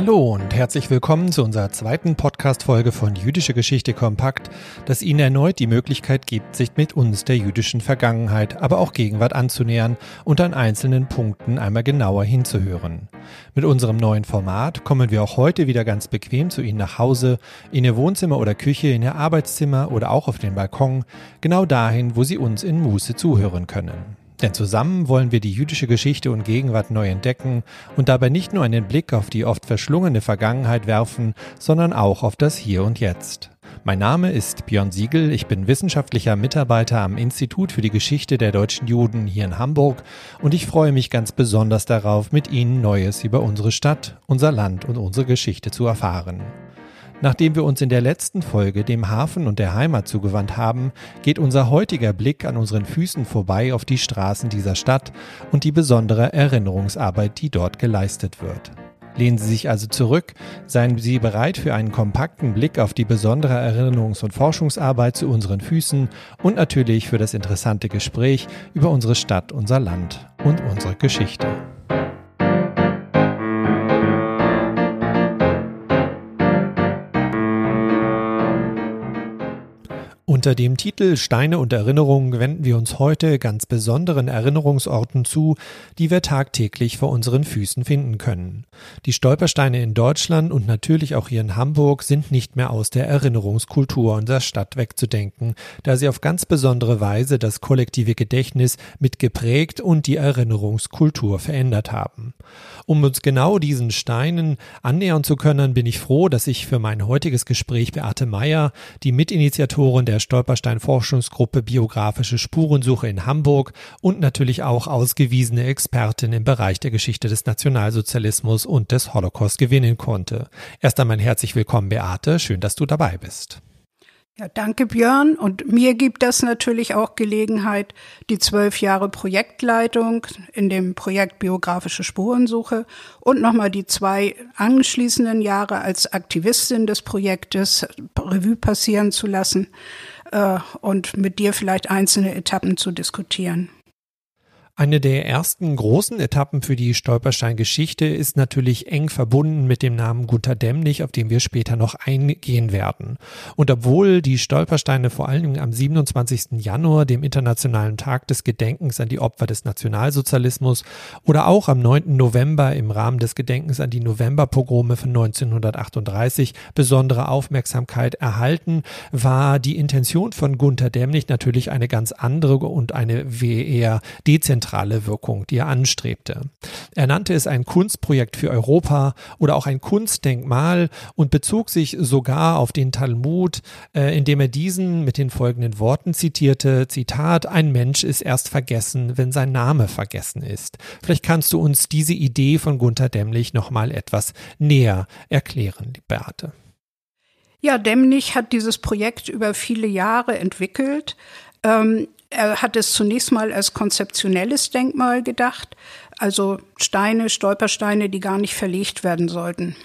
Hallo und herzlich willkommen zu unserer zweiten Podcast-Folge von Jüdische Geschichte Kompakt, das Ihnen erneut die Möglichkeit gibt, sich mit uns der jüdischen Vergangenheit, aber auch Gegenwart anzunähern und an einzelnen Punkten einmal genauer hinzuhören. Mit unserem neuen Format kommen wir auch heute wieder ganz bequem zu Ihnen nach Hause, in Ihr Wohnzimmer oder Küche, in Ihr Arbeitszimmer oder auch auf den Balkon, genau dahin, wo Sie uns in Muße zuhören können. Denn zusammen wollen wir die jüdische Geschichte und Gegenwart neu entdecken und dabei nicht nur einen Blick auf die oft verschlungene Vergangenheit werfen, sondern auch auf das Hier und Jetzt. Mein Name ist Björn Siegel, ich bin wissenschaftlicher Mitarbeiter am Institut für die Geschichte der deutschen Juden hier in Hamburg und ich freue mich ganz besonders darauf, mit Ihnen Neues über unsere Stadt, unser Land und unsere Geschichte zu erfahren. Nachdem wir uns in der letzten Folge dem Hafen und der Heimat zugewandt haben, geht unser heutiger Blick an unseren Füßen vorbei auf die Straßen dieser Stadt und die besondere Erinnerungsarbeit, die dort geleistet wird. Lehnen Sie sich also zurück, seien Sie bereit für einen kompakten Blick auf die besondere Erinnerungs- und Forschungsarbeit zu unseren Füßen und natürlich für das interessante Gespräch über unsere Stadt, unser Land und unsere Geschichte. Unter dem Titel Steine und Erinnerungen wenden wir uns heute ganz besonderen Erinnerungsorten zu, die wir tagtäglich vor unseren Füßen finden können. Die Stolpersteine in Deutschland und natürlich auch hier in Hamburg sind nicht mehr aus der Erinnerungskultur unserer Stadt wegzudenken, da sie auf ganz besondere Weise das kollektive Gedächtnis mitgeprägt und die Erinnerungskultur verändert haben. Um uns genau diesen Steinen annähern zu können, bin ich froh, dass ich für mein heutiges Gespräch Beate Meyer, die Mitinitiatorin der Stolperstein Forschungsgruppe Biografische Spurensuche in Hamburg und natürlich auch ausgewiesene Expertin im Bereich der Geschichte des Nationalsozialismus und des Holocaust gewinnen konnte. Erst einmal herzlich willkommen, Beate. Schön, dass du dabei bist. Ja, danke Björn. Und mir gibt das natürlich auch Gelegenheit, die zwölf Jahre Projektleitung in dem Projekt Biografische Spurensuche und nochmal die zwei anschließenden Jahre als Aktivistin des Projektes Revue passieren zu lassen äh, und mit dir vielleicht einzelne Etappen zu diskutieren. Eine der ersten großen Etappen für die Stolperstein-Geschichte ist natürlich eng verbunden mit dem Namen Gunther Demnig, auf den wir später noch eingehen werden. Und obwohl die Stolpersteine vor allen Dingen am 27. Januar, dem Internationalen Tag des Gedenkens an die Opfer des Nationalsozialismus oder auch am 9. November im Rahmen des Gedenkens an die Novemberpogrome von 1938 besondere Aufmerksamkeit erhalten, war die Intention von Gunther Demnig natürlich eine ganz andere und eine eher dezentrale zentrale Wirkung, die er anstrebte. Er nannte es ein Kunstprojekt für Europa oder auch ein Kunstdenkmal und bezog sich sogar auf den Talmud, äh, indem er diesen mit den folgenden Worten zitierte, Zitat, ein Mensch ist erst vergessen, wenn sein Name vergessen ist. Vielleicht kannst du uns diese Idee von Gunther Dämmlich nochmal etwas näher erklären, Beate. Ja, Demnig hat dieses Projekt über viele Jahre entwickelt. Ähm, er hat es zunächst mal als konzeptionelles Denkmal gedacht, also Steine, Stolpersteine, die gar nicht verlegt werden sollten.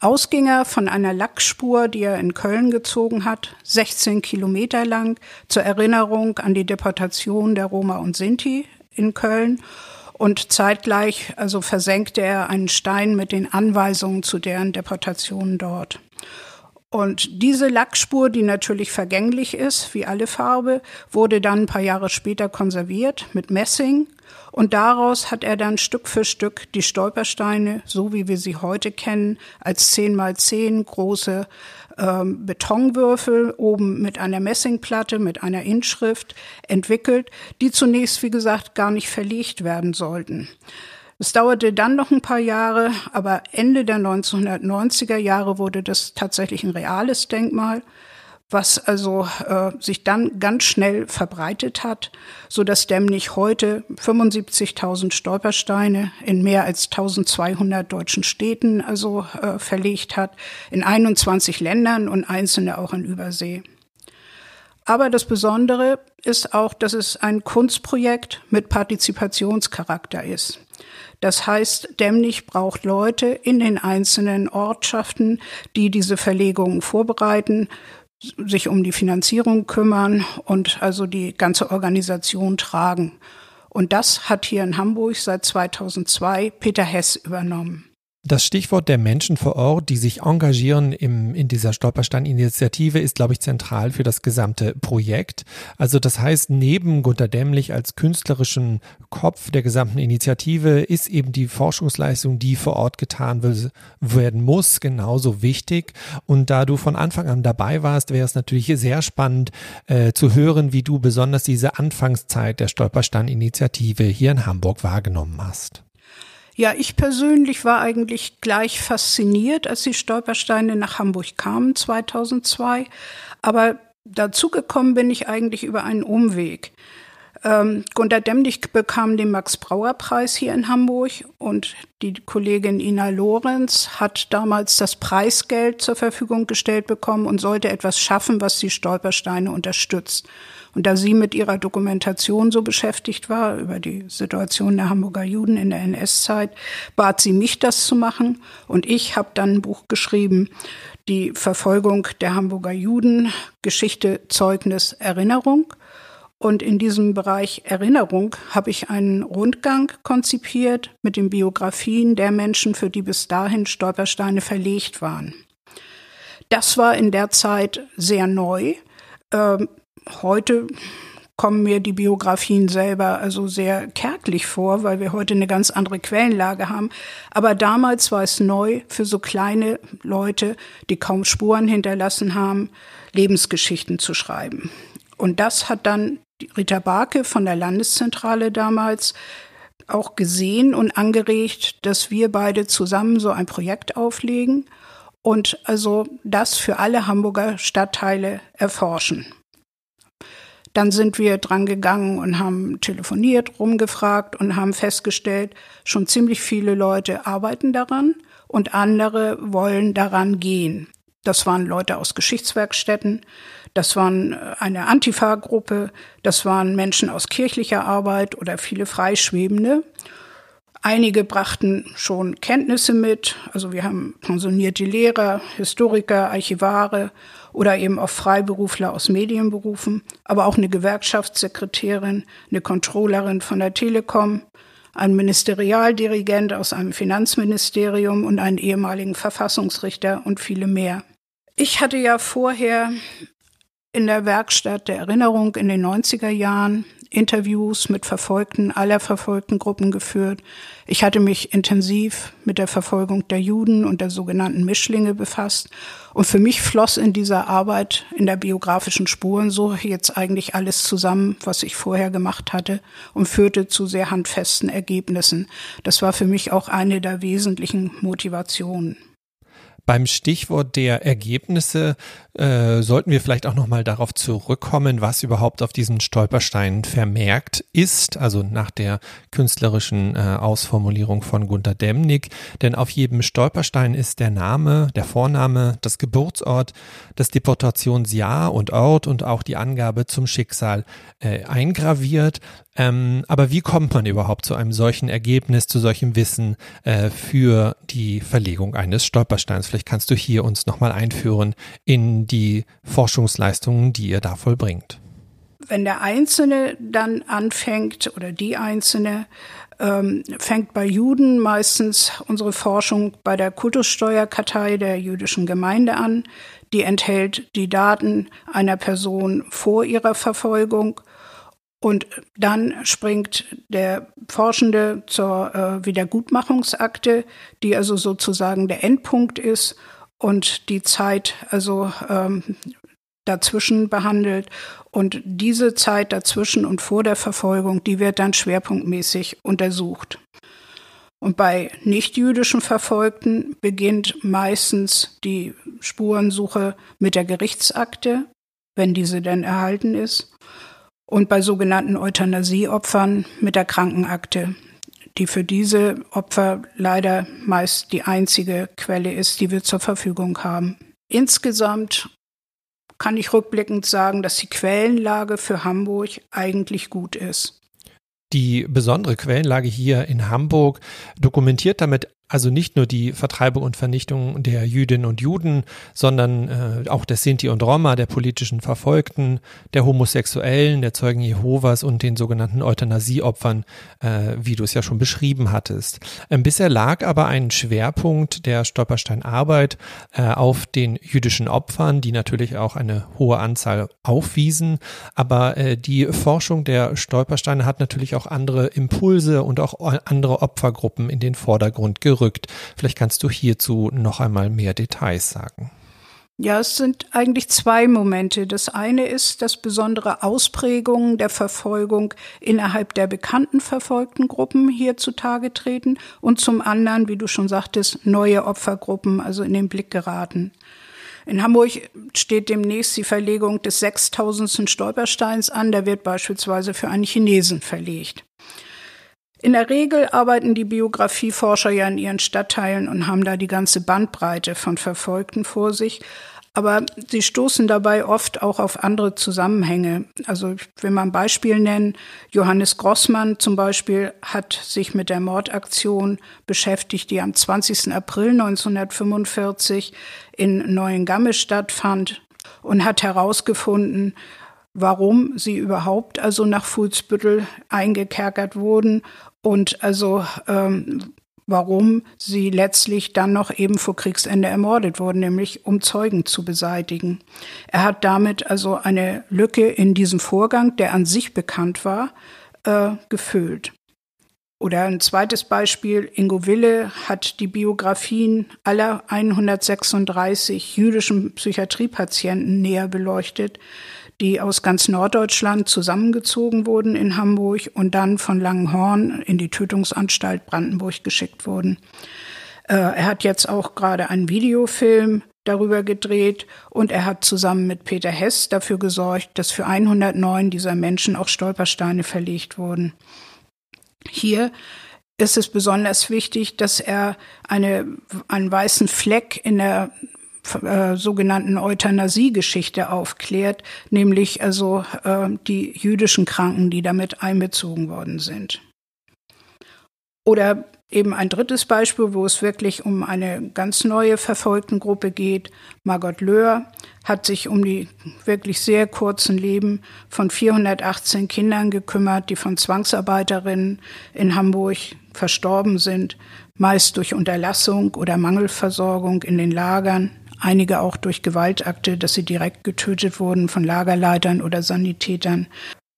Ausging er von einer Lackspur, die er in Köln gezogen hat, 16 Kilometer lang, zur Erinnerung an die Deportation der Roma und Sinti in Köln. Und zeitgleich, also versenkte er einen Stein mit den Anweisungen zu deren Deportation dort. Und diese Lackspur, die natürlich vergänglich ist, wie alle Farbe, wurde dann ein paar Jahre später konserviert mit Messing. Und daraus hat er dann Stück für Stück die Stolpersteine, so wie wir sie heute kennen, als 10 mal 10 große ähm, Betonwürfel oben mit einer Messingplatte, mit einer Inschrift entwickelt, die zunächst, wie gesagt, gar nicht verlegt werden sollten. Es dauerte dann noch ein paar Jahre, aber Ende der 1990er Jahre wurde das tatsächlich ein reales Denkmal, was also äh, sich dann ganz schnell verbreitet hat, so dass Demnig heute 75.000 Stolpersteine in mehr als 1.200 deutschen Städten also äh, verlegt hat, in 21 Ländern und einzelne auch in Übersee. Aber das Besondere ist auch, dass es ein Kunstprojekt mit Partizipationscharakter ist. Das heißt, Demnig braucht Leute in den einzelnen Ortschaften, die diese Verlegungen vorbereiten, sich um die Finanzierung kümmern und also die ganze Organisation tragen. Und das hat hier in Hamburg seit 2002 Peter Hess übernommen. Das Stichwort der Menschen vor Ort, die sich engagieren im, in dieser Stolperstein-Initiative, ist, glaube ich, zentral für das gesamte Projekt. Also das heißt, neben Gunter Dämmlich als künstlerischen Kopf der gesamten Initiative ist eben die Forschungsleistung, die vor Ort getan werden muss, genauso wichtig. Und da du von Anfang an dabei warst, wäre es natürlich sehr spannend äh, zu hören, wie du besonders diese Anfangszeit der Stolperstein-Initiative hier in Hamburg wahrgenommen hast. Ja, ich persönlich war eigentlich gleich fasziniert, als die Stolpersteine nach Hamburg kamen 2002. Aber dazugekommen bin ich eigentlich über einen Umweg. Ähm, Gunter Demnig bekam den Max-Brauer-Preis hier in Hamburg und die Kollegin Ina Lorenz hat damals das Preisgeld zur Verfügung gestellt bekommen und sollte etwas schaffen, was die Stolpersteine unterstützt. Und da sie mit ihrer Dokumentation so beschäftigt war über die Situation der Hamburger Juden in der NS-Zeit, bat sie mich, das zu machen. Und ich habe dann ein Buch geschrieben, die Verfolgung der Hamburger Juden, Geschichte, Zeugnis, Erinnerung. Und in diesem Bereich Erinnerung habe ich einen Rundgang konzipiert mit den Biografien der Menschen, für die bis dahin Stolpersteine verlegt waren. Das war in der Zeit sehr neu. Heute kommen mir die Biografien selber also sehr kärglich vor, weil wir heute eine ganz andere Quellenlage haben. Aber damals war es neu für so kleine Leute, die kaum Spuren hinterlassen haben, Lebensgeschichten zu schreiben. Und das hat dann Rita Barke von der Landeszentrale damals auch gesehen und angeregt, dass wir beide zusammen so ein Projekt auflegen und also das für alle Hamburger Stadtteile erforschen. Dann sind wir dran gegangen und haben telefoniert, rumgefragt und haben festgestellt, schon ziemlich viele Leute arbeiten daran und andere wollen daran gehen. Das waren Leute aus Geschichtswerkstätten, das waren äh, eine Antifa-Gruppe, das waren Menschen aus kirchlicher Arbeit oder viele Freischwebende. Einige brachten schon Kenntnisse mit, also wir haben pensionierte Lehrer, Historiker, Archivare oder eben auch Freiberufler aus Medienberufen, aber auch eine Gewerkschaftssekretärin, eine Controllerin von der Telekom, ein Ministerialdirigent aus einem Finanzministerium und einen ehemaligen Verfassungsrichter und viele mehr. Ich hatte ja vorher in der Werkstatt der Erinnerung in den 90er Jahren Interviews mit Verfolgten aller verfolgten Gruppen geführt. Ich hatte mich intensiv mit der Verfolgung der Juden und der sogenannten Mischlinge befasst. Und für mich floss in dieser Arbeit in der biografischen Spurensuche jetzt eigentlich alles zusammen, was ich vorher gemacht hatte und führte zu sehr handfesten Ergebnissen. Das war für mich auch eine der wesentlichen Motivationen. Beim Stichwort der Ergebnisse äh, sollten wir vielleicht auch nochmal darauf zurückkommen, was überhaupt auf diesen Stolpersteinen vermerkt ist, also nach der künstlerischen äh, Ausformulierung von Gunter Demnig. Denn auf jedem Stolperstein ist der Name, der Vorname, das Geburtsort, das Deportationsjahr und Ort und auch die Angabe zum Schicksal äh, eingraviert. Ähm, aber wie kommt man überhaupt zu einem solchen Ergebnis, zu solchem Wissen äh, für die Verlegung eines Stolpersteins? Vielleicht kannst du hier uns nochmal einführen in die Forschungsleistungen, die ihr da vollbringt. Wenn der Einzelne dann anfängt oder die Einzelne ähm, fängt bei Juden meistens unsere Forschung bei der Kultussteuerkartei der jüdischen Gemeinde an. Die enthält die Daten einer Person vor ihrer Verfolgung und dann springt der Forschende zur äh, Wiedergutmachungsakte, die also sozusagen der Endpunkt ist und die Zeit also ähm, dazwischen behandelt. Und diese Zeit dazwischen und vor der Verfolgung, die wird dann schwerpunktmäßig untersucht. Und bei nichtjüdischen Verfolgten beginnt meistens die Spurensuche mit der Gerichtsakte, wenn diese denn erhalten ist und bei sogenannten Euthanasieopfern mit der Krankenakte, die für diese Opfer leider meist die einzige Quelle ist, die wir zur Verfügung haben. Insgesamt kann ich rückblickend sagen, dass die Quellenlage für Hamburg eigentlich gut ist. Die besondere Quellenlage hier in Hamburg dokumentiert damit Also nicht nur die Vertreibung und Vernichtung der Jüdinnen und Juden, sondern äh, auch der Sinti und Roma, der politischen Verfolgten, der Homosexuellen, der Zeugen Jehovas und den sogenannten Euthanasieopfern, äh, wie du es ja schon beschrieben hattest. Ähm, bisher lag aber ein Schwerpunkt der Stolperstein-Arbeit äh, auf den jüdischen Opfern, die natürlich auch eine hohe Anzahl aufwiesen. Aber äh, die Forschung der Stolpersteine hat natürlich auch andere Impulse und auch andere Opfergruppen in den Vordergrund gerückt gerückt. Vielleicht kannst du hierzu noch einmal mehr Details sagen. Ja, es sind eigentlich zwei Momente. Das eine ist, dass besondere Ausprägungen der Verfolgung innerhalb der bekannten verfolgten Gruppen hier zutage treten und zum anderen, wie du schon sagtest, neue Opfergruppen, also in den Blick geraten. In Hamburg steht demnächst die Verlegung des 6000. Stolpersteins an. Der wird beispielsweise für einen Chinesen verlegt. In der Regel arbeiten die Biografieforscher ja in ihren Stadtteilen und haben da die ganze Bandbreite von Verfolgten vor sich. Aber sie stoßen dabei oft auch auf andere Zusammenhänge. Also ich will mal ein Beispiel nennen. Johannes Grossmann zum Beispiel hat sich mit der Mordaktion beschäftigt, die am 20. April 1945 in Neuengamme stattfand und hat herausgefunden, warum sie überhaupt also nach Fuhlsbüttel eingekerkert wurden und also ähm, warum sie letztlich dann noch eben vor Kriegsende ermordet wurden, nämlich um Zeugen zu beseitigen. Er hat damit also eine Lücke in diesem Vorgang, der an sich bekannt war, äh, gefüllt. Oder ein zweites Beispiel, Ingo Wille hat die Biografien aller 136 jüdischen Psychiatriepatienten näher beleuchtet die aus ganz Norddeutschland zusammengezogen wurden in Hamburg und dann von Langenhorn in die Tötungsanstalt Brandenburg geschickt wurden. Äh, er hat jetzt auch gerade einen Videofilm darüber gedreht und er hat zusammen mit Peter Hess dafür gesorgt, dass für 109 dieser Menschen auch Stolpersteine verlegt wurden. Hier ist es besonders wichtig, dass er eine, einen weißen Fleck in der äh, sogenannten Euthanasie-Geschichte aufklärt, nämlich also äh, die jüdischen Kranken, die damit einbezogen worden sind. Oder eben ein drittes Beispiel, wo es wirklich um eine ganz neue Verfolgtengruppe geht. Margot Löhr hat sich um die wirklich sehr kurzen Leben von 418 Kindern gekümmert, die von Zwangsarbeiterinnen in Hamburg verstorben sind, meist durch Unterlassung oder Mangelversorgung in den Lagern einige auch durch Gewaltakte, dass sie direkt getötet wurden von Lagerleitern oder Sanitätern.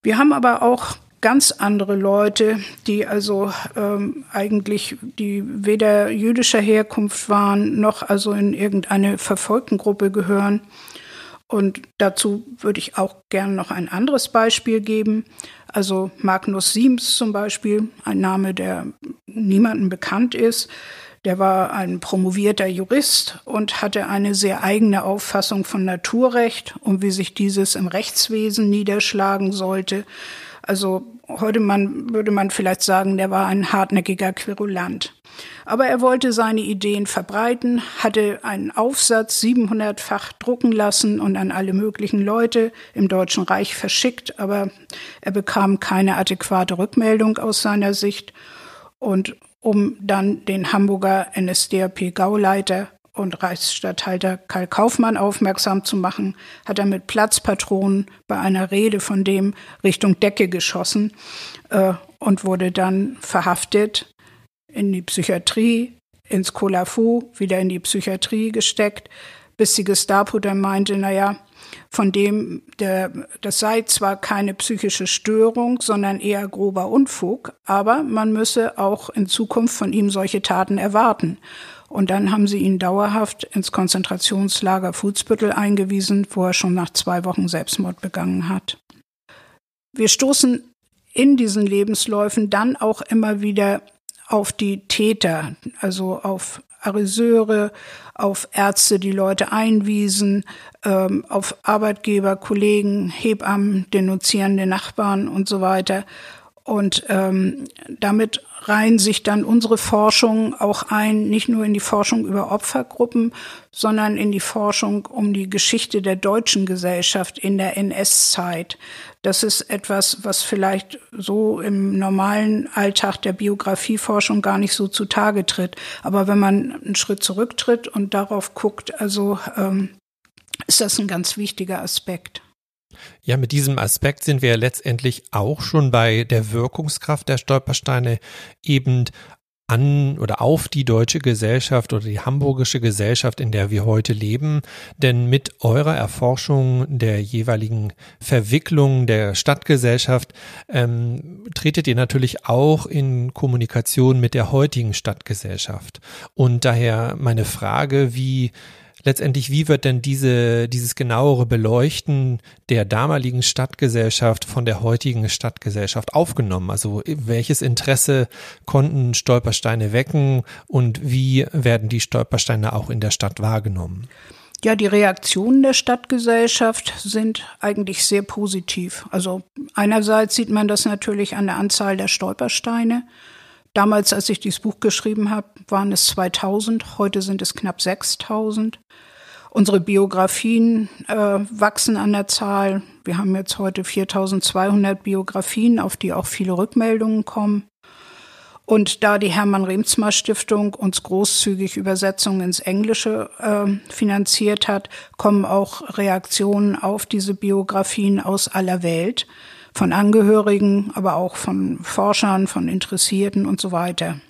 Wir haben aber auch ganz andere Leute, die also ähm, eigentlich die weder jüdischer Herkunft waren noch also in irgendeine Verfolgtengruppe gehören. Und dazu würde ich auch gerne noch ein anderes Beispiel geben. Also Magnus Siems zum Beispiel, ein Name, der niemandem bekannt ist, der war ein promovierter Jurist und hatte eine sehr eigene Auffassung von Naturrecht und wie sich dieses im Rechtswesen niederschlagen sollte. Also heute man, würde man vielleicht sagen, der war ein hartnäckiger Querulant. Aber er wollte seine Ideen verbreiten, hatte einen Aufsatz 700-fach drucken lassen und an alle möglichen Leute im Deutschen Reich verschickt, aber er bekam keine adäquate Rückmeldung aus seiner Sicht. Und um dann den Hamburger NSDAP-Gauleiter und Reichsstatthalter Karl Kaufmann aufmerksam zu machen, hat er mit Platzpatronen bei einer Rede von dem Richtung Decke geschossen äh, und wurde dann verhaftet, in die Psychiatrie, ins Kolafu, wieder in die Psychiatrie gesteckt, bis die Gestapo dann meinte, naja, von dem der, das sei zwar keine psychische Störung, sondern eher grober Unfug, aber man müsse auch in Zukunft von ihm solche Taten erwarten. Und dann haben sie ihn dauerhaft ins Konzentrationslager Fußbüttel eingewiesen, wo er schon nach zwei Wochen Selbstmord begangen hat. Wir stoßen in diesen Lebensläufen dann auch immer wieder auf die Täter, also auf Ariseure, auf Ärzte, die Leute einwiesen, ähm, auf Arbeitgeber, Kollegen, Hebammen, denunzierende Nachbarn und so weiter. Und ähm, damit reihen sich dann unsere Forschung auch ein, nicht nur in die Forschung über Opfergruppen, sondern in die Forschung um die Geschichte der deutschen Gesellschaft in der NS-Zeit. Das ist etwas, was vielleicht so im normalen Alltag der Biografieforschung gar nicht so zutage tritt. Aber wenn man einen Schritt zurücktritt und darauf guckt, also ähm, ist das ein ganz wichtiger Aspekt. Ja, mit diesem Aspekt sind wir letztendlich auch schon bei der Wirkungskraft der Stolpersteine eben an oder auf die deutsche Gesellschaft oder die hamburgische Gesellschaft, in der wir heute leben. Denn mit eurer Erforschung der jeweiligen Verwicklung der Stadtgesellschaft ähm, tretet ihr natürlich auch in Kommunikation mit der heutigen Stadtgesellschaft. Und daher meine Frage, wie letztendlich, wie wird denn diese, dieses genauere Beleuchten der damaligen Stadtgesellschaft von der heutigen Stadtgesellschaft aufgenommen? Also welches Interesse konnten Stolpersteine wecken und wie werden die Stolpersteine auch in der Stadt wahrgenommen? Ja, die Reaktionen der Stadtgesellschaft sind eigentlich sehr positiv. Also einerseits sieht man das natürlich an der Anzahl der Stolpersteine. Damals, als ich dieses Buch geschrieben habe, waren es 2000, heute sind es knapp 6000. Unsere Biografien äh, wachsen an der Zahl. Wir haben jetzt heute 4200 Biografien, auf die auch viele Rückmeldungen kommen. Und da die Hermann Remsmar Stiftung uns großzügig Übersetzungen ins Englische äh, finanziert hat, kommen auch Reaktionen auf diese Biografien aus aller Welt von Angehörigen, aber auch von Forschern, von Interessierten und so weiter.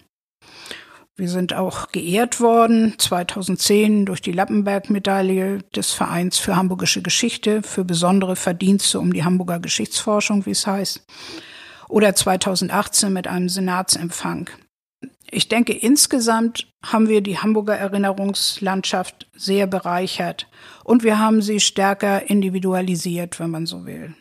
Wir sind auch geehrt worden 2010 durch die Lappenberg-Medaille des Vereins für Hamburgische Geschichte für besondere Verdienste um die Hamburger Geschichtsforschung, wie es heißt. Oder 2018 mit einem Senatsempfang. Ich denke, insgesamt haben wir die Hamburger Erinnerungslandschaft sehr bereichert und wir haben sie stärker individualisiert, wenn man so will.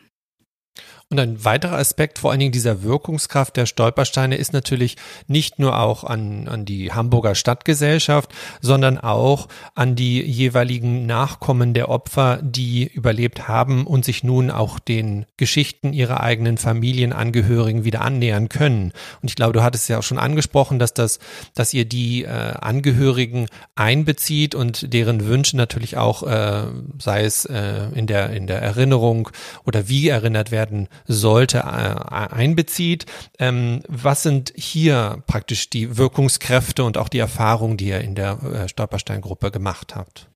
Und ein weiterer Aspekt, vor allen Dingen dieser Wirkungskraft der Stolpersteine, ist natürlich nicht nur auch an, an die Hamburger Stadtgesellschaft, sondern auch an die jeweiligen Nachkommen der Opfer, die überlebt haben und sich nun auch den Geschichten ihrer eigenen Familienangehörigen wieder annähern können. Und ich glaube, du hattest ja auch schon angesprochen, dass das, dass ihr die äh, Angehörigen einbezieht und deren Wünsche natürlich auch, äh, sei es äh, in der in der Erinnerung oder wie erinnert werden sollte, äh, einbezieht. Ähm, was sind hier praktisch die Wirkungskräfte und auch die Erfahrungen, die ihr in der äh, Stolperstein-Gruppe gemacht habt?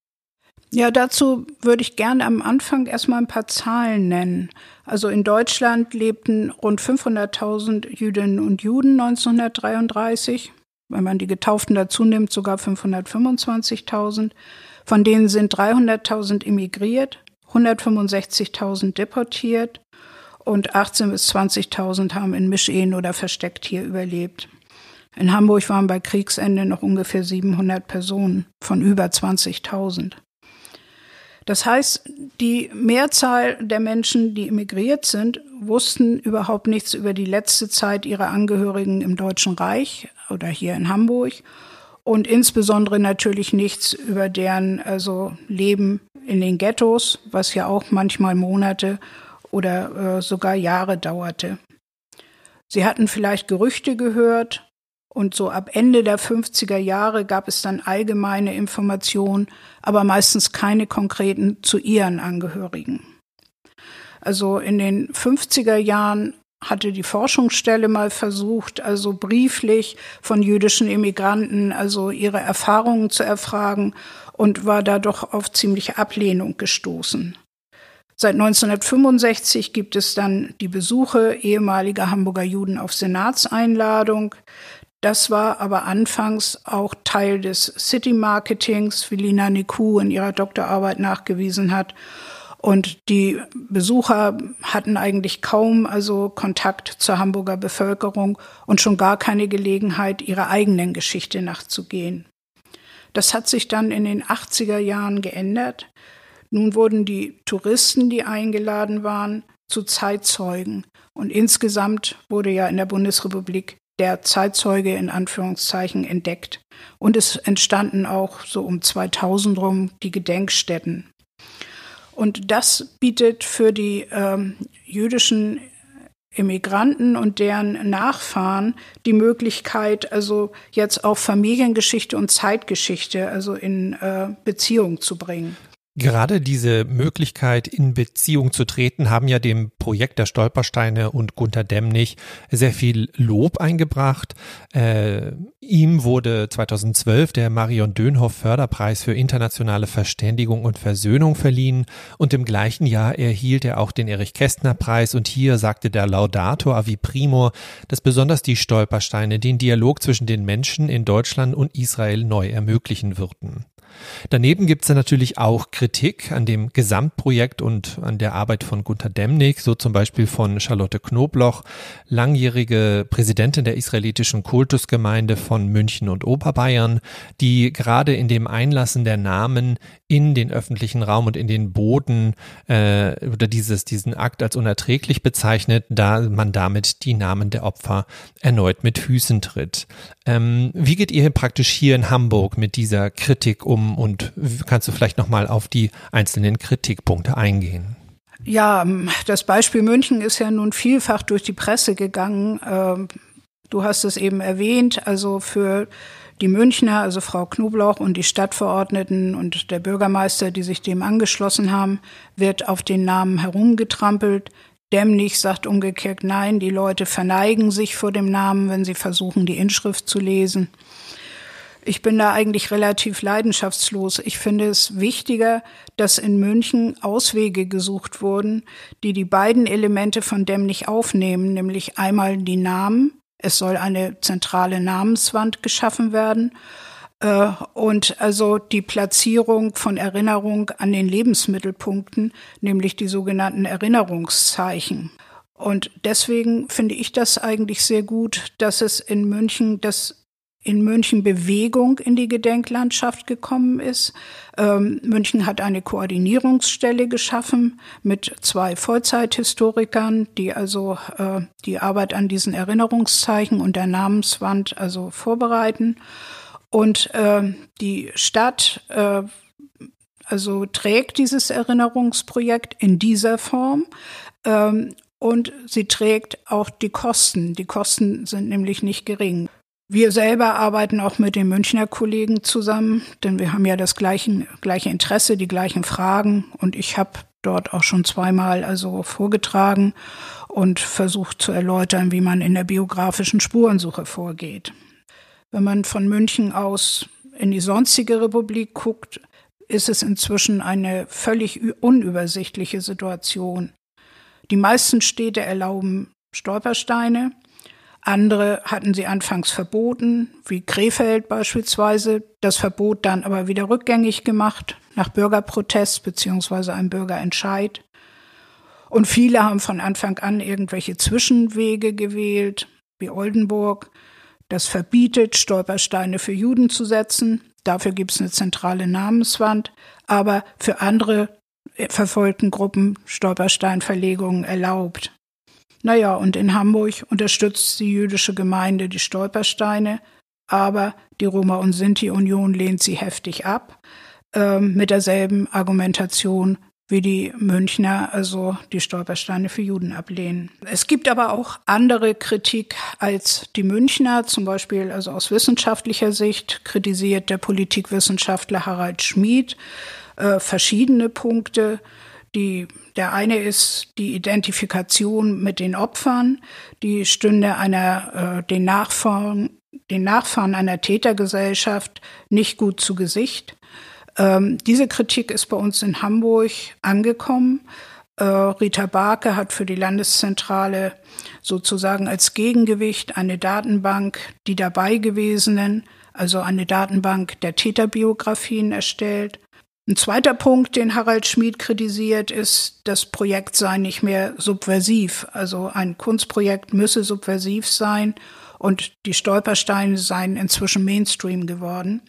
Ja, dazu würde ich gerne am Anfang erstmal ein paar Zahlen nennen. Also in Deutschland lebten rund 500.000 Jüdinnen und Juden 1933. Wenn man die Getauften dazu nimmt, sogar 525.000. Von denen sind 300.000 emigriert, 165.000 deportiert und 18.000 bis 20.000 haben in Mischehen oder versteckt hier überlebt. In Hamburg waren bei Kriegsende noch ungefähr 700 Personen von über 20.000. Das heißt, die Mehrzahl der Menschen, die emigriert sind, wussten überhaupt nichts über die letzte Zeit ihrer Angehörigen im Deutschen Reich oder hier in Hamburg und insbesondere natürlich nichts über deren also Leben in den Ghettos, was ja auch manchmal Monate oder äh, sogar Jahre dauerte. Sie hatten vielleicht Gerüchte gehört und so ab Ende der 50er Jahre gab es dann allgemeine Informationen, aber meistens keine konkreten zu ihren Angehörigen. Also in den 50er Jahren hatte die Forschungsstelle mal versucht, also brieflich von jüdischen Immigranten, also ihre Erfahrungen zu erfragen und war da doch auf ziemliche Ablehnung gestoßen. Seit 1965 gibt es dann die Besuche ehemaliger Hamburger Juden auf Senatseinladung. Das war aber anfangs auch Teil des City Marketings, wie Lina Niku in ihrer Doktorarbeit nachgewiesen hat. Und die Besucher hatten eigentlich kaum also Kontakt zur Hamburger Bevölkerung und schon gar keine Gelegenheit, ihrer eigenen Geschichte nachzugehen. Das hat sich dann in den 80er Jahren geändert. Nun wurden die Touristen, die eingeladen waren, zu Zeitzeugen. Und insgesamt wurde ja in der Bundesrepublik der Zeitzeuge in Anführungszeichen entdeckt. Und es entstanden auch so um 2000 rum die Gedenkstätten. Und das bietet für die ähm, jüdischen Immigranten und deren Nachfahren die Möglichkeit, also jetzt auch Familiengeschichte und Zeitgeschichte, also in äh, Beziehung zu bringen. Gerade diese Möglichkeit, in Beziehung zu treten, haben ja dem Projekt der Stolpersteine und Gunter Demnig sehr viel Lob eingebracht. Äh, ihm wurde 2012 der Marion Dönhoff Förderpreis für internationale Verständigung und Versöhnung verliehen und im gleichen Jahr erhielt er auch den Erich Kästner Preis und hier sagte der Laudator Avi Primo, dass besonders die Stolpersteine den Dialog zwischen den Menschen in Deutschland und Israel neu ermöglichen würden. Daneben gibt es natürlich auch Kritik an dem Gesamtprojekt und an der Arbeit von Gunther Demnig, so zum Beispiel von Charlotte Knobloch, langjährige Präsidentin der israelitischen Kultusgemeinde von München und Oberbayern, die gerade in dem Einlassen der Namen in den öffentlichen Raum und in den Boden äh, oder dieses, diesen Akt als unerträglich bezeichnet, da man damit die Namen der Opfer erneut mit Füßen tritt. Ähm, wie geht ihr praktisch hier in Hamburg mit dieser Kritik um und kannst du vielleicht nochmal auf die einzelnen Kritikpunkte eingehen? Ja, ähm, das Beispiel München ist ja nun vielfach durch die Presse gegangen. Ähm, du hast es eben erwähnt, also für die Münchner, also Frau Knoblauch und die Stadtverordneten und der Bürgermeister, die sich dem angeschlossen haben, wird auf den Namen herumgetrampelt. Demnig sagt umgekehrt, nein, die Leute verneigen sich vor dem Namen, wenn sie versuchen, die Inschrift zu lesen. Ich bin da eigentlich relativ leidenschaftslos. Ich finde es wichtiger, dass in München Auswege gesucht wurden, die die beiden Elemente von Demnig aufnehmen, nämlich einmal die Namen. Es soll eine zentrale Namenswand geschaffen werden äh, und also die Platzierung von Erinnerung an den Lebensmittelpunkten, nämlich die sogenannten Erinnerungszeichen. Und deswegen finde ich das eigentlich sehr gut, dass es in München das in München Bewegung in die Gedenklandschaft gekommen ist. Ähm, München hat eine Koordinierungsstelle geschaffen mit zwei Vollzeithistorikern, die also äh, die Arbeit an diesen Erinnerungszeichen und der Namenswand also vorbereiten. Und äh, die Stadt äh, also trägt dieses Erinnerungsprojekt in dieser Form. Ähm, und sie trägt auch die Kosten. Die Kosten sind nämlich nicht gering. Wir selber arbeiten auch mit den Münchner Kollegen zusammen, denn wir haben ja das gleiche, gleiche Interesse, die gleichen Fragen. Und ich habe dort auch schon zweimal also vorgetragen und versucht zu erläutern, wie man in der biografischen Spurensuche vorgeht. Wenn man von München aus in die sonstige Republik guckt, ist es inzwischen eine völlig unübersichtliche Situation. Die meisten Städte erlauben Stolpersteine, andere hatten sie anfangs verboten, wie Krefeld beispielsweise, das Verbot dann aber wieder rückgängig gemacht, nach Bürgerprotest beziehungsweise einem Bürgerentscheid. Und viele haben von Anfang an irgendwelche Zwischenwege gewählt, wie Oldenburg, das verbietet, Stolpersteine für Juden zu setzen. Dafür gibt es eine zentrale Namenswand. Aber für andere verfolgten Gruppen Stolpersteinverlegungen erlaubt. Naja, und in Hamburg unterstützt die jüdische Gemeinde die Stolpersteine, aber die Roma- und Sinti-Union lehnt sie heftig ab, äh, mit derselben Argumentation wie die Münchner also die Stolpersteine für Juden ablehnen. Es gibt aber auch andere Kritik als die Münchner, zum Beispiel also aus wissenschaftlicher Sicht kritisiert der Politikwissenschaftler Harald Schmid äh, verschiedene Punkte. Die, der eine ist die Identifikation mit den Opfern, die stünde einer äh, den Nachfahren den Nachfahren einer Tätergesellschaft nicht gut zu Gesicht. Ähm, diese Kritik ist bei uns in Hamburg angekommen. Äh, Rita Barke hat für die Landeszentrale sozusagen als Gegengewicht eine Datenbank, die dabei gewesenen, also eine Datenbank der Täterbiografien erstellt. Ein zweiter Punkt, den Harald Schmid kritisiert, ist, das Projekt sei nicht mehr subversiv. Also ein Kunstprojekt müsse subversiv sein und die Stolpersteine seien inzwischen Mainstream geworden.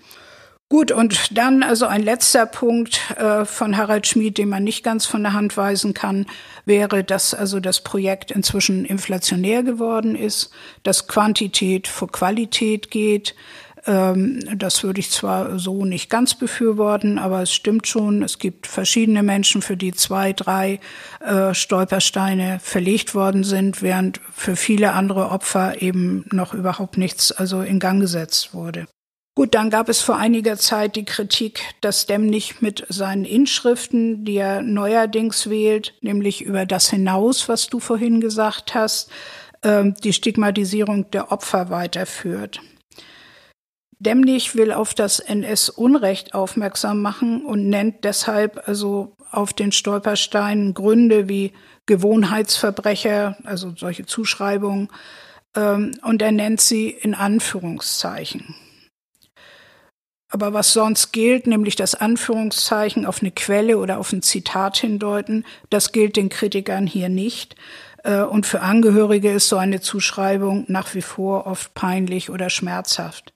Gut, und dann also ein letzter Punkt äh, von Harald Schmid, den man nicht ganz von der Hand weisen kann, wäre, dass also das Projekt inzwischen inflationär geworden ist, dass Quantität vor Qualität geht, das würde ich zwar so nicht ganz befürworten, aber es stimmt schon, es gibt verschiedene Menschen, für die zwei, drei äh, Stolpersteine verlegt worden sind, während für viele andere Opfer eben noch überhaupt nichts also in Gang gesetzt wurde. Gut, dann gab es vor einiger Zeit die Kritik, dass Demnig mit seinen Inschriften, die er neuerdings wählt, nämlich über das hinaus, was du vorhin gesagt hast, ähm, die Stigmatisierung der Opfer weiterführt. Demnig will auf das NS-Unrecht aufmerksam machen und nennt deshalb also auf den Stolpersteinen Gründe wie Gewohnheitsverbrecher, also solche Zuschreibungen, ähm, und er nennt sie in Anführungszeichen. Aber was sonst gilt, nämlich das Anführungszeichen auf eine Quelle oder auf ein Zitat hindeuten, das gilt den Kritikern hier nicht. Äh, und für Angehörige ist so eine Zuschreibung nach wie vor oft peinlich oder schmerzhaft.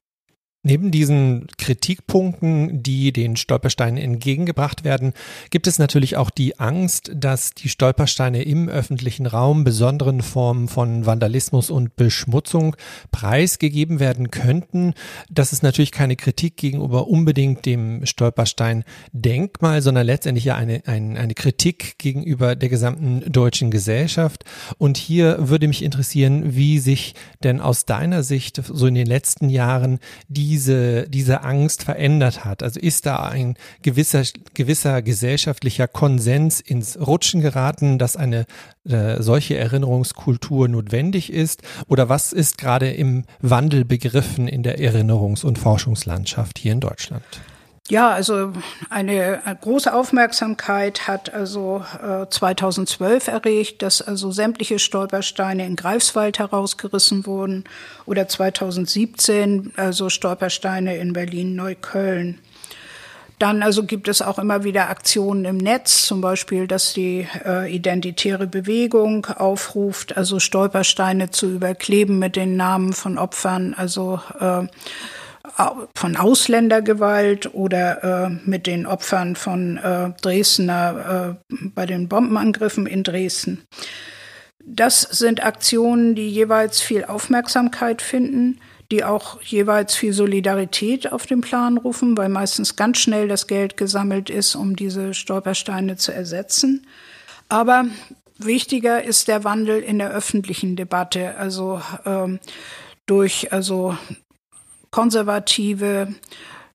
Neben diesen Kritikpunkten, die den Stolpersteinen entgegengebracht werden, gibt es natürlich auch die Angst, dass die Stolpersteine im öffentlichen Raum besonderen Formen von Vandalismus und Beschmutzung preisgegeben werden könnten. Das ist natürlich keine Kritik gegenüber unbedingt dem Stolperstein-Denkmal, sondern letztendlich ja eine, eine, eine Kritik gegenüber der gesamten deutschen Gesellschaft. Und hier würde mich interessieren, wie sich denn aus deiner Sicht so in den letzten Jahren die diese, diese Angst verändert hat? Also ist da ein gewisser, gewisser gesellschaftlicher Konsens ins Rutschen geraten, dass eine äh, solche Erinnerungskultur notwendig ist? Oder was ist gerade im Wandel begriffen in der Erinnerungs- und Forschungslandschaft hier in Deutschland? Ja, also eine große Aufmerksamkeit hat also äh, 2012 erregt, dass also sämtliche Stolpersteine in Greifswald herausgerissen wurden oder 2017 also Stolpersteine in Berlin-Neukölln. Dann also gibt es auch immer wieder Aktionen im Netz, zum Beispiel, dass die äh, identitäre Bewegung aufruft, also Stolpersteine zu überkleben mit den Namen von Opfern, also äh, von Ausländergewalt oder äh, mit den Opfern von äh, Dresdner äh, bei den Bombenangriffen in Dresden. Das sind Aktionen, die jeweils viel Aufmerksamkeit finden, die auch jeweils viel Solidarität auf den Plan rufen, weil meistens ganz schnell das Geld gesammelt ist, um diese Stolpersteine zu ersetzen. Aber wichtiger ist der Wandel in der öffentlichen Debatte, also ähm, durch also konservative,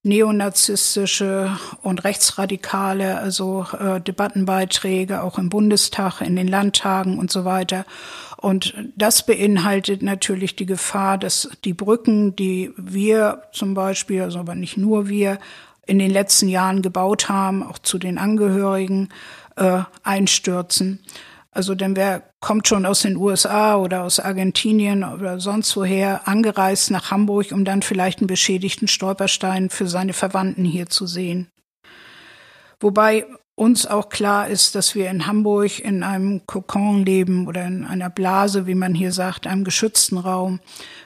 neonazistische und rechtsradikale, also äh, Debattenbeiträge auch im Bundestag, in den Landtagen und so weiter. Und das beinhaltet natürlich die Gefahr, dass die Brücken, die wir zum Beispiel, also aber nicht nur wir, in den letzten Jahren gebaut haben, auch zu den Angehörigen, äh, einstürzen. Also denn wer kommt schon aus den USA oder aus Argentinien oder sonst woher angereist nach Hamburg, um dann vielleicht einen beschädigten Stolperstein für seine Verwandten hier zu sehen. Wobei uns auch klar ist, dass wir in Hamburg in einem Kokon leben oder in einer Blase, wie man hier sagt, einem geschützten Raum.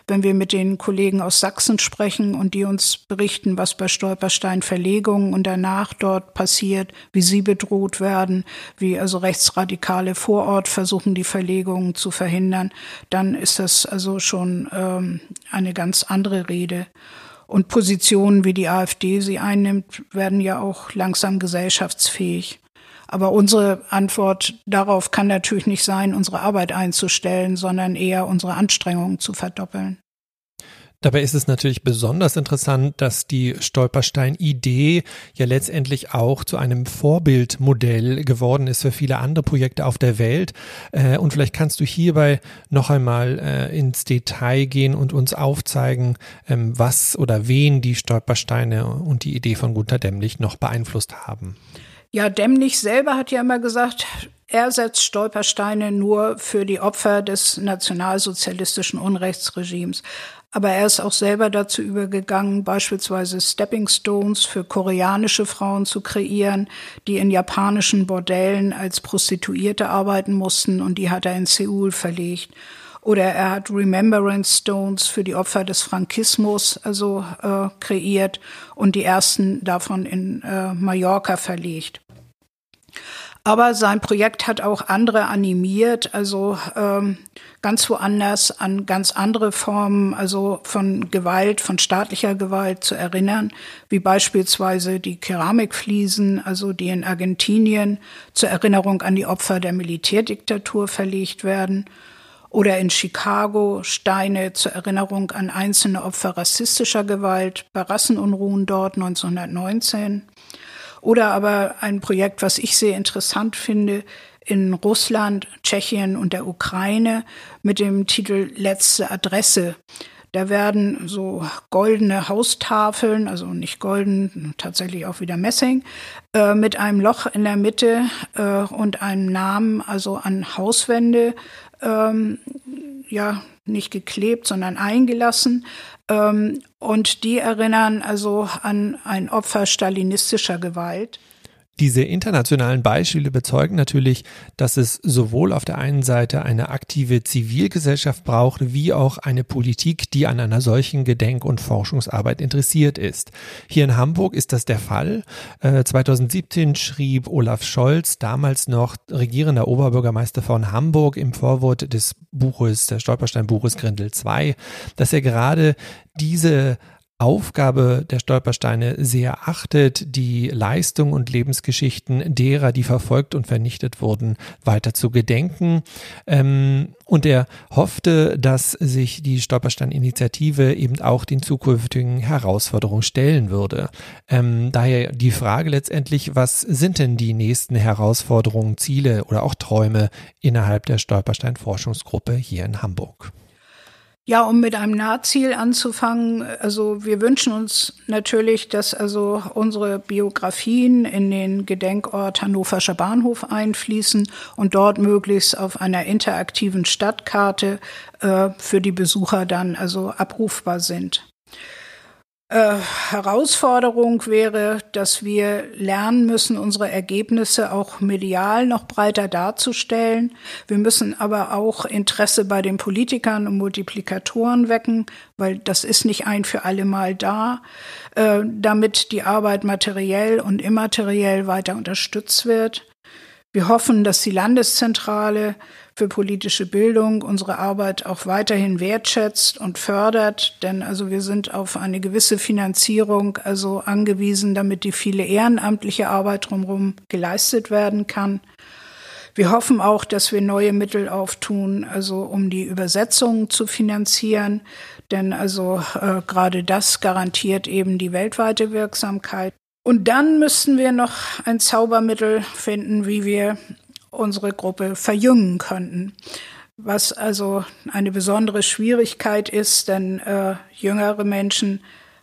Wenn wir mit den Kollegen aus Sachsen sprechen und die uns berichten, was bei Stolperstein Verlegungen und danach dort passiert, wie sie bedroht werden, wie also Rechtsradikale vor Ort versuchen, die Verlegungen zu verhindern, dann ist das also schon ähm, eine ganz andere Rede. Und Positionen, wie die AfD sie einnimmt, werden ja auch langsam gesellschaftsfähig. Aber unsere Antwort darauf kann natürlich nicht sein, unsere Arbeit einzustellen, sondern eher unsere Anstrengungen zu verdoppeln. Dabei ist es natürlich besonders interessant, dass die Stolperstein-Idee ja letztendlich auch zu einem Vorbildmodell geworden ist für viele andere Projekte auf der Welt. Äh, und vielleicht kannst du hierbei noch einmal äh, ins Detail gehen und uns aufzeigen, ähm, was oder wen die Stolpersteine und die Idee von Gunther Dämmlich noch beeinflusst haben. Ja, Dämmlich selber hat ja immer gesagt, er setzt Stolpersteine nur für die Opfer des nationalsozialistischen Unrechtsregimes. Aber er ist auch selber dazu übergegangen, beispielsweise Stepping Stones für koreanische Frauen zu kreieren, die in japanischen Bordellen als Prostituierte arbeiten mussten und die hat er in Seoul verlegt. Oder er hat Remembrance Stones für die Opfer des Frankismus also äh, kreiert und die ersten davon in äh, Mallorca verlegt. Aber sein Projekt hat auch andere animiert, also ähm, ganz woanders an ganz andere Formen, also von Gewalt, von staatlicher Gewalt zu erinnern, wie beispielsweise die Keramikfliesen, also die in Argentinien zur Erinnerung an die Opfer der Militärdiktatur verlegt werden. Oder in Chicago Steine zur Erinnerung an einzelne Opfer rassistischer Gewalt bei Rassenunruhen dort 1919. Oder aber ein Projekt, was ich sehr interessant finde, in Russland, Tschechien und der Ukraine mit dem Titel Letzte Adresse. Da werden so goldene Haustafeln, also nicht golden, tatsächlich auch wieder Messing, äh, mit einem Loch in der Mitte äh, und einem Namen, also an Hauswände, ähm, ja, nicht geklebt, sondern eingelassen. Ähm, und die erinnern also an ein Opfer stalinistischer Gewalt. Diese internationalen Beispiele bezeugen natürlich, dass es sowohl auf der einen Seite eine aktive Zivilgesellschaft braucht, wie auch eine Politik, die an einer solchen Gedenk- und Forschungsarbeit interessiert ist. Hier in Hamburg ist das der Fall. 2017 äh, schrieb Olaf Scholz, damals noch regierender Oberbürgermeister von Hamburg, im Vorwort des Buches, der Stolperstein-Buches Grindel 2, dass er gerade diese Aufgabe der Stolpersteine sehr achtet, die Leistung und Lebensgeschichten derer, die verfolgt und vernichtet wurden, weiter zu gedenken. Ähm, und er hoffte, dass sich die Stolperstein-Initiative eben auch den zukünftigen Herausforderungen stellen würde. Ähm, daher die Frage letztendlich, was sind denn die nächsten Herausforderungen, Ziele oder auch Träume innerhalb der Stolperstein-Forschungsgruppe hier in Hamburg? Ja, um mit einem Nahziel anzufangen, also wir wünschen uns natürlich, dass also unsere Biografien in den Gedenkort Hannoverscher Bahnhof einfließen und dort möglichst auf einer interaktiven Stadtkarte äh, für die Besucher dann also abrufbar sind. Äh, Herausforderung wäre, dass wir lernen müssen, unsere Ergebnisse auch medial noch breiter darzustellen. Wir müssen aber auch Interesse bei den Politikern und Multiplikatoren wecken, weil das ist nicht ein für alle Mal da, äh, damit die Arbeit materiell und immateriell weiter unterstützt wird. Wir hoffen, dass die Landeszentrale für politische Bildung unsere Arbeit auch weiterhin wertschätzt und fördert, denn also wir sind auf eine gewisse Finanzierung also angewiesen, damit die viele ehrenamtliche Arbeit drumherum geleistet werden kann. Wir hoffen auch, dass wir neue Mittel auftun, also um die Übersetzungen zu finanzieren, denn also äh, gerade das garantiert eben die weltweite Wirksamkeit. Und dann müssten wir noch ein Zaubermittel finden, wie wir unsere Gruppe verjüngen könnten. Was also eine besondere Schwierigkeit ist, denn äh, jüngere Menschen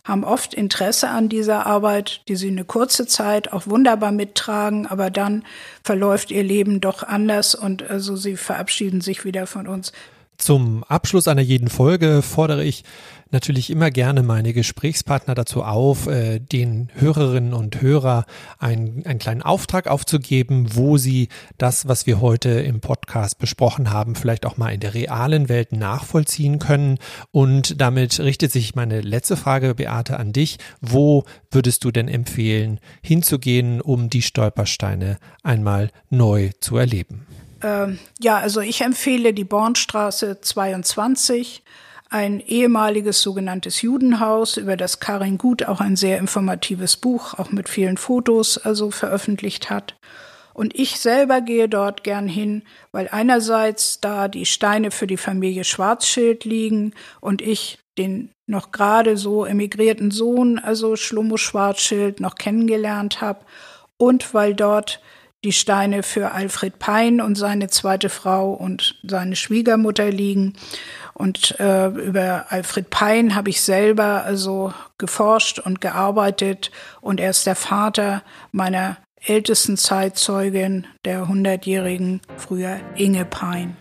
haben oft Interesse an dieser Arbeit, die sie eine kurze Zeit auch wunderbar mittragen, aber dann verläuft ihr Leben doch anders und also sie verabschieden sich wieder von uns. Zum Abschluss einer jeden Folge fordere ich natürlich immer gerne meine Gesprächspartner dazu auf, äh, den Hörerinnen und Hörer einen, einen kleinen Auftrag aufzugeben, wo sie das, was wir heute im Podcast besprochen haben, vielleicht auch mal in der realen Welt nachvollziehen können. Und damit richtet sich meine letzte Frage, Beate, an dich. Wo würdest du denn empfehlen, hinzugehen, um die Stolpersteine einmal neu zu erleben? Ähm, ja, also ich empfehle die Bornstraße 22, ein ehemaliges sogenanntes Judenhaus, über das Karin Gut auch ein sehr informatives Buch, auch mit vielen Fotos, also veröffentlicht hat. Und ich selber gehe dort gern hin, weil einerseits da die Steine für die Familie Schwarzschild liegen und ich den noch gerade so emigrierten Sohn, also Schlummo Schwarzschild, noch kennengelernt habe und weil dort die Steine für Alfred Pein und seine zweite Frau und seine Schwiegermutter liegen. Und äh, über Alfred Pein habe ich selber also geforscht und gearbeitet und er ist der Vater meiner ältesten Zeitzeugin, der hundertjährigen früher Inge Pein.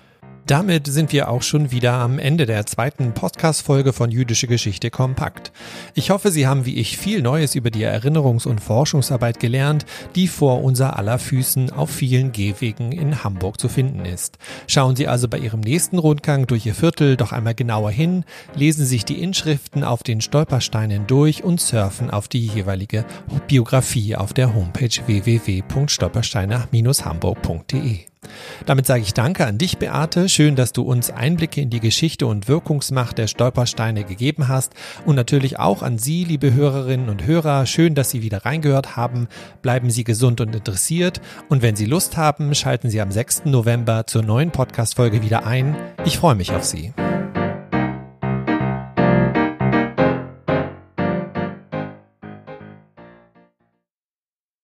Damit sind wir auch schon wieder am Ende der zweiten Podcast-Folge von Jüdische Geschichte kompakt. Ich hoffe, Sie haben wie ich viel Neues über die Erinnerungs- und Forschungsarbeit gelernt, die vor unser aller Füßen auf vielen Gehwegen in Hamburg zu finden ist. Schauen Sie also bei Ihrem nächsten Rundgang durch Ihr Viertel doch einmal genauer hin, lesen sich die Inschriften auf den Stolpersteinen durch und surfen auf die jeweilige Biografie auf der Homepage www.stolpersteine-hamburg.de. Damit sage ich Danke an dich, Beate. Schön, dass du uns Einblicke in die Geschichte und Wirkungsmacht der Stolpersteine gegeben hast. Und natürlich auch an Sie, liebe Hörerinnen und Hörer. Schön, dass Sie wieder reingehört haben. Bleiben Sie gesund und interessiert. Und wenn Sie Lust haben, schalten Sie am 6. November zur neuen Podcast-Folge wieder ein. Ich freue mich auf Sie.